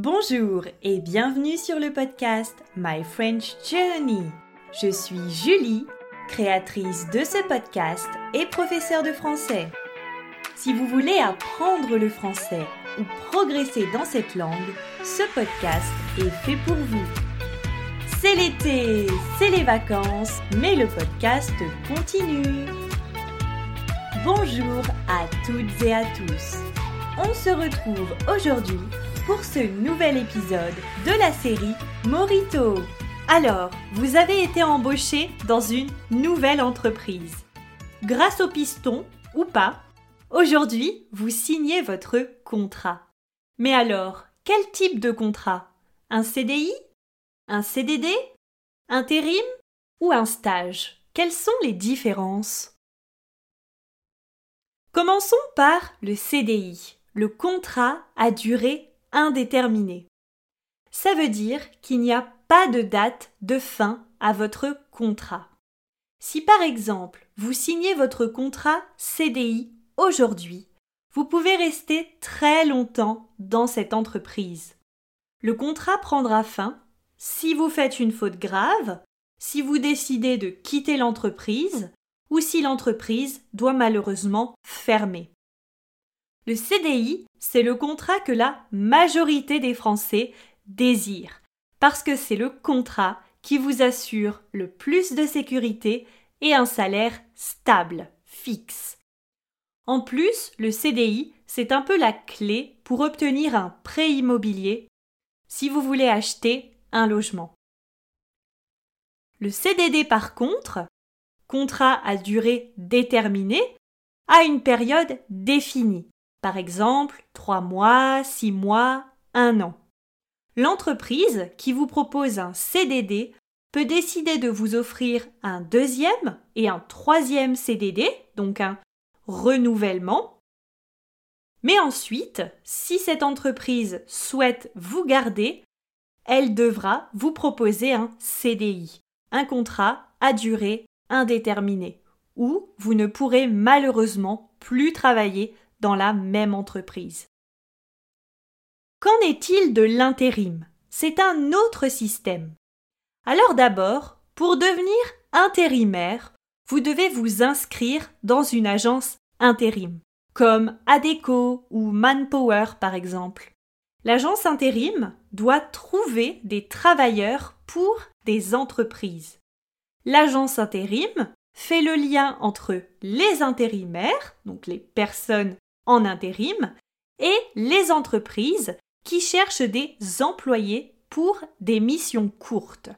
Bonjour et bienvenue sur le podcast My French Journey. Je suis Julie, créatrice de ce podcast et professeure de français. Si vous voulez apprendre le français ou progresser dans cette langue, ce podcast est fait pour vous. C'est l'été, c'est les vacances, mais le podcast continue. Bonjour à toutes et à tous. On se retrouve aujourd'hui pour ce nouvel épisode de la série Morito. Alors, vous avez été embauché dans une nouvelle entreprise. Grâce au piston ou pas, aujourd'hui, vous signez votre contrat. Mais alors, quel type de contrat? Un CDI Un CDD Intérim? Ou un stage? Quelles sont les différences? Commençons par le CDI, le contrat à durée indéterminé. Ça veut dire qu'il n'y a pas de date de fin à votre contrat. Si par exemple vous signez votre contrat CDI aujourd'hui, vous pouvez rester très longtemps dans cette entreprise. Le contrat prendra fin si vous faites une faute grave, si vous décidez de quitter l'entreprise ou si l'entreprise doit malheureusement fermer. Le CDI, c'est le contrat que la majorité des Français désirent, parce que c'est le contrat qui vous assure le plus de sécurité et un salaire stable, fixe. En plus, le CDI, c'est un peu la clé pour obtenir un prêt immobilier si vous voulez acheter un logement. Le CDD par contre, contrat à durée déterminée, a une période définie. Par exemple, trois mois, six mois, un an. L'entreprise qui vous propose un CDD peut décider de vous offrir un deuxième et un troisième CDD, donc un renouvellement. Mais ensuite, si cette entreprise souhaite vous garder, elle devra vous proposer un CDI, un contrat à durée indéterminée, où vous ne pourrez malheureusement plus travailler dans la même entreprise. Qu'en est-il de l'intérim? C'est un autre système. Alors d'abord, pour devenir intérimaire, vous devez vous inscrire dans une agence intérim, comme ADECO ou Manpower par exemple. L'agence intérim doit trouver des travailleurs pour des entreprises. L'agence intérim fait le lien entre les intérimaires, donc les personnes en intérim et les entreprises qui cherchent des employés pour des missions courtes.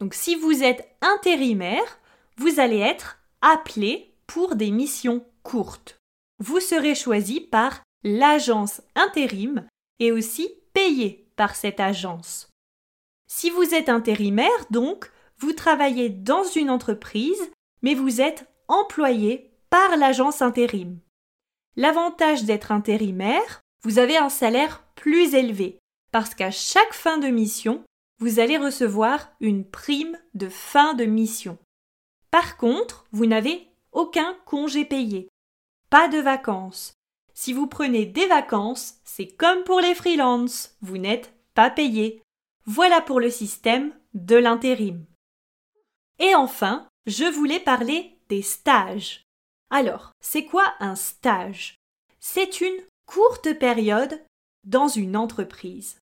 Donc si vous êtes intérimaire, vous allez être appelé pour des missions courtes. Vous serez choisi par l'agence intérim et aussi payé par cette agence. Si vous êtes intérimaire, donc, vous travaillez dans une entreprise, mais vous êtes employé par l'agence intérim. L'avantage d'être intérimaire, vous avez un salaire plus élevé, parce qu'à chaque fin de mission, vous allez recevoir une prime de fin de mission. Par contre, vous n'avez aucun congé payé, pas de vacances. Si vous prenez des vacances, c'est comme pour les freelances, vous n'êtes pas payé. Voilà pour le système de l'intérim. Et enfin, je voulais parler des stages. Alors, c'est quoi un stage? C'est une courte période dans une entreprise.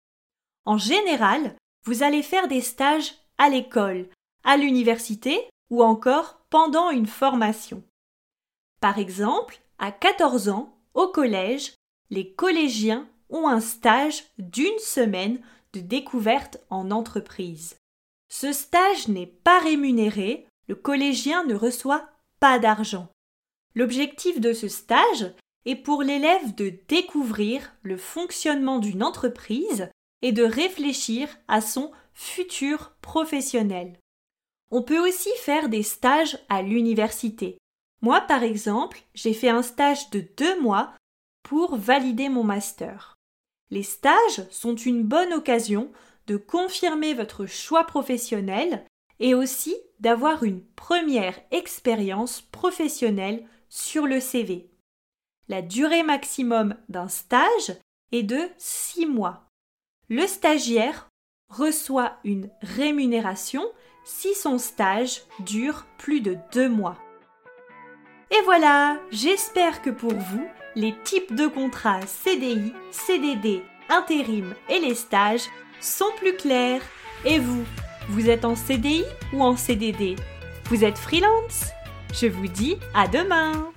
En général, vous allez faire des stages à l'école, à l'université ou encore pendant une formation. Par exemple, à 14 ans, au collège, les collégiens ont un stage d'une semaine de découverte en entreprise. Ce stage n'est pas rémunéré, le collégien ne reçoit pas d'argent. L'objectif de ce stage est pour l'élève de découvrir le fonctionnement d'une entreprise et de réfléchir à son futur professionnel. On peut aussi faire des stages à l'université. Moi, par exemple, j'ai fait un stage de deux mois pour valider mon master. Les stages sont une bonne occasion de confirmer votre choix professionnel et aussi d'avoir une première expérience professionnelle sur le CV. La durée maximum d'un stage est de 6 mois. Le stagiaire reçoit une rémunération si son stage dure plus de deux mois. Et voilà, j'espère que pour vous, les types de contrats CDI, CDD, intérim et les stages sont plus clairs. Et vous, vous êtes en CDI ou en CDD Vous êtes freelance? Je vous dis à demain